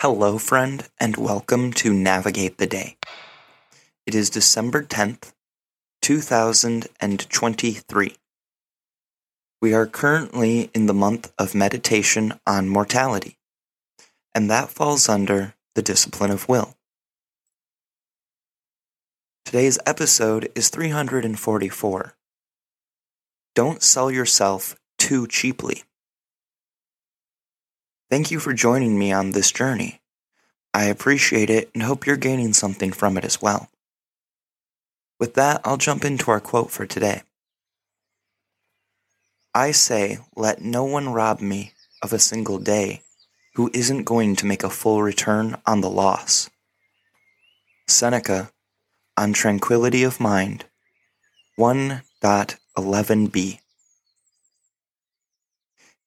Hello, friend, and welcome to Navigate the Day. It is December 10th, 2023. We are currently in the month of meditation on mortality, and that falls under the discipline of will. Today's episode is 344. Don't sell yourself too cheaply. Thank you for joining me on this journey. I appreciate it and hope you're gaining something from it as well. With that, I'll jump into our quote for today. I say, let no one rob me of a single day who isn't going to make a full return on the loss. Seneca, on Tranquility of Mind, 1.11b.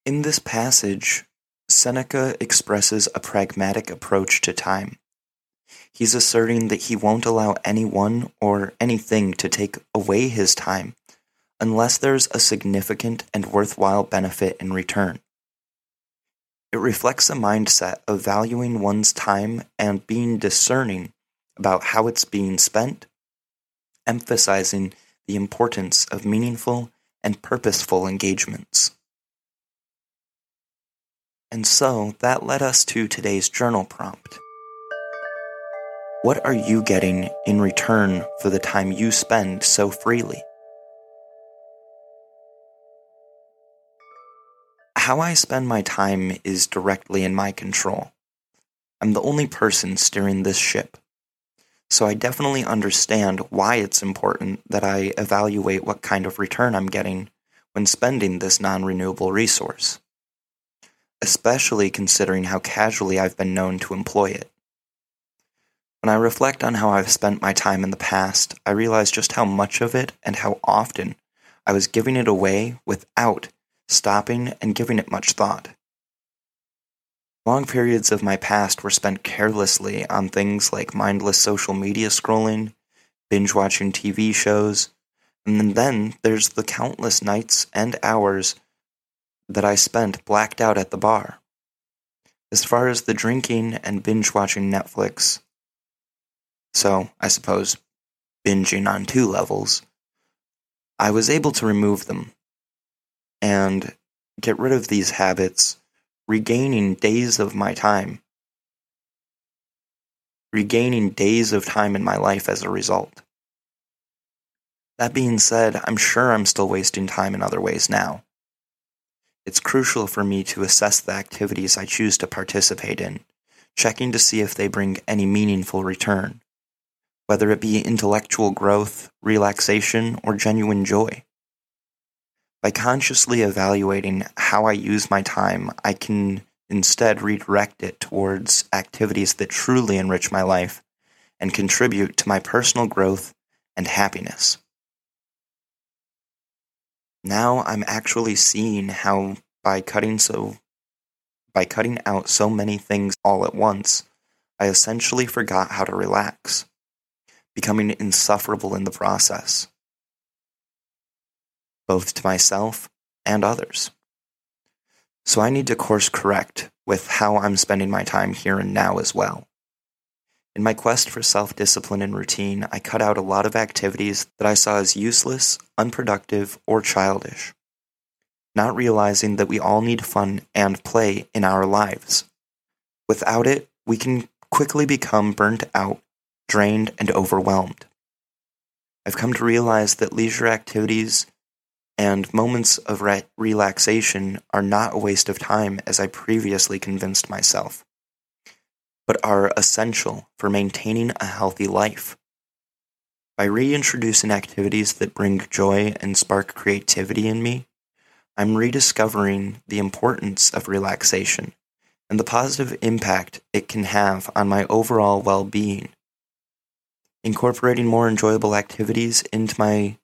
In this passage, Seneca expresses a pragmatic approach to time. He's asserting that he won't allow anyone or anything to take away his time unless there's a significant and worthwhile benefit in return. It reflects a mindset of valuing one's time and being discerning about how it's being spent, emphasizing the importance of meaningful and purposeful engagements. And so that led us to today's journal prompt. What are you getting in return for the time you spend so freely? How I spend my time is directly in my control. I'm the only person steering this ship. So I definitely understand why it's important that I evaluate what kind of return I'm getting when spending this non renewable resource especially considering how casually I've been known to employ it. When I reflect on how I've spent my time in the past, I realize just how much of it and how often I was giving it away without stopping and giving it much thought. Long periods of my past were spent carelessly on things like mindless social media scrolling, binge watching TV shows, and then there's the countless nights and hours that I spent blacked out at the bar. As far as the drinking and binge watching Netflix, so I suppose binging on two levels, I was able to remove them and get rid of these habits, regaining days of my time, regaining days of time in my life as a result. That being said, I'm sure I'm still wasting time in other ways now. It's crucial for me to assess the activities I choose to participate in, checking to see if they bring any meaningful return, whether it be intellectual growth, relaxation, or genuine joy. By consciously evaluating how I use my time, I can instead redirect it towards activities that truly enrich my life and contribute to my personal growth and happiness now I'm actually seeing how by cutting so by cutting out so many things all at once, I essentially forgot how to relax, becoming insufferable in the process, both to myself and others. So I need to course correct with how I'm spending my time here and now as well. In my quest for self discipline and routine, I cut out a lot of activities that I saw as useless, unproductive, or childish, not realizing that we all need fun and play in our lives. Without it, we can quickly become burnt out, drained, and overwhelmed. I've come to realize that leisure activities and moments of re- relaxation are not a waste of time as I previously convinced myself but are essential for maintaining a healthy life. By reintroducing activities that bring joy and spark creativity in me, I'm rediscovering the importance of relaxation and the positive impact it can have on my overall well being Incorporating more enjoyable activities into my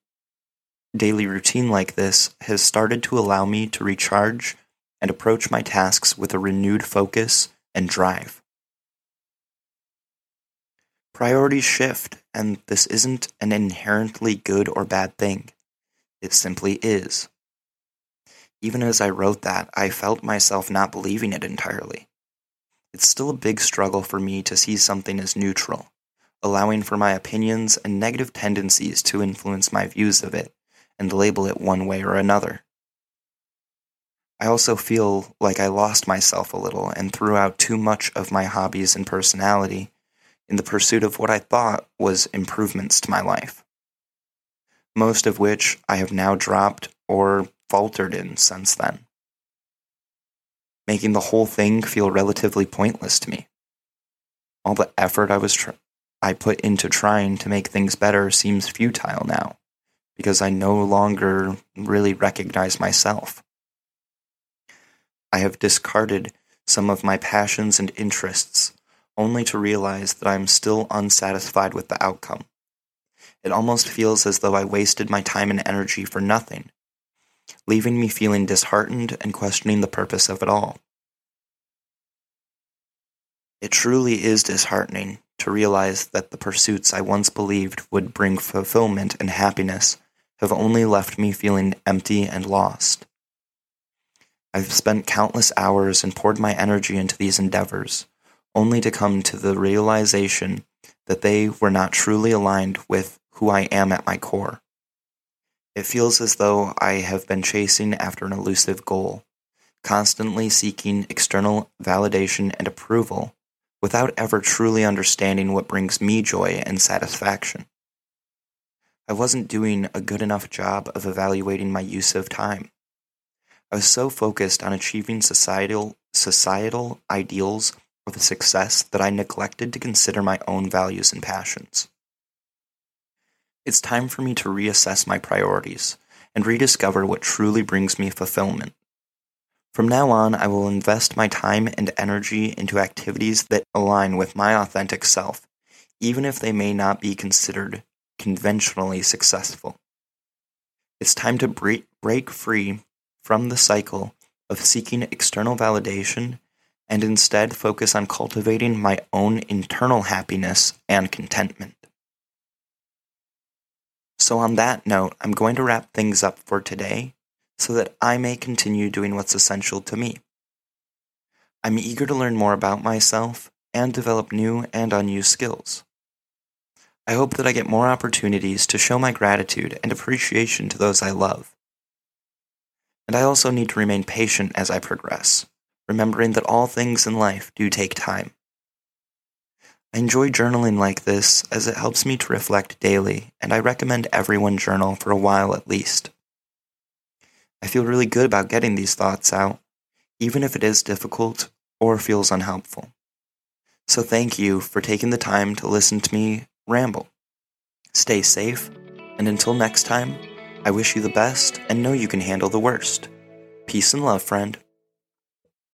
daily routine like this has started to allow me to recharge and approach my tasks with a renewed focus and drive. Priorities shift, and this isn't an inherently good or bad thing. It simply is. Even as I wrote that, I felt myself not believing it entirely. It's still a big struggle for me to see something as neutral, allowing for my opinions and negative tendencies to influence my views of it and label it one way or another. I also feel like I lost myself a little and threw out too much of my hobbies and personality in the pursuit of what I thought was improvements to my life. Most of which I have now dropped or faltered in since then, making the whole thing feel relatively pointless to me. All the effort I was tr- I put into trying to make things better seems futile now because I no longer really recognize myself. I have discarded some of my passions and interests only to realize that I am still unsatisfied with the outcome. It almost feels as though I wasted my time and energy for nothing, leaving me feeling disheartened and questioning the purpose of it all. It truly is disheartening to realize that the pursuits I once believed would bring fulfillment and happiness have only left me feeling empty and lost. I've spent countless hours and poured my energy into these endeavors, only to come to the realization that they were not truly aligned with who I am at my core. It feels as though I have been chasing after an elusive goal, constantly seeking external validation and approval without ever truly understanding what brings me joy and satisfaction. I wasn't doing a good enough job of evaluating my use of time. I was so focused on achieving societal societal ideals of success that I neglected to consider my own values and passions. It's time for me to reassess my priorities and rediscover what truly brings me fulfillment. From now on, I will invest my time and energy into activities that align with my authentic self, even if they may not be considered conventionally successful. It's time to break free from the cycle of seeking external validation and instead focus on cultivating my own internal happiness and contentment. So, on that note, I'm going to wrap things up for today so that I may continue doing what's essential to me. I'm eager to learn more about myself and develop new and unused skills. I hope that I get more opportunities to show my gratitude and appreciation to those I love. And I also need to remain patient as I progress, remembering that all things in life do take time. I enjoy journaling like this as it helps me to reflect daily, and I recommend everyone journal for a while at least. I feel really good about getting these thoughts out, even if it is difficult or feels unhelpful. So thank you for taking the time to listen to me ramble. Stay safe, and until next time, I wish you the best and know you can handle the worst. Peace and love, friend.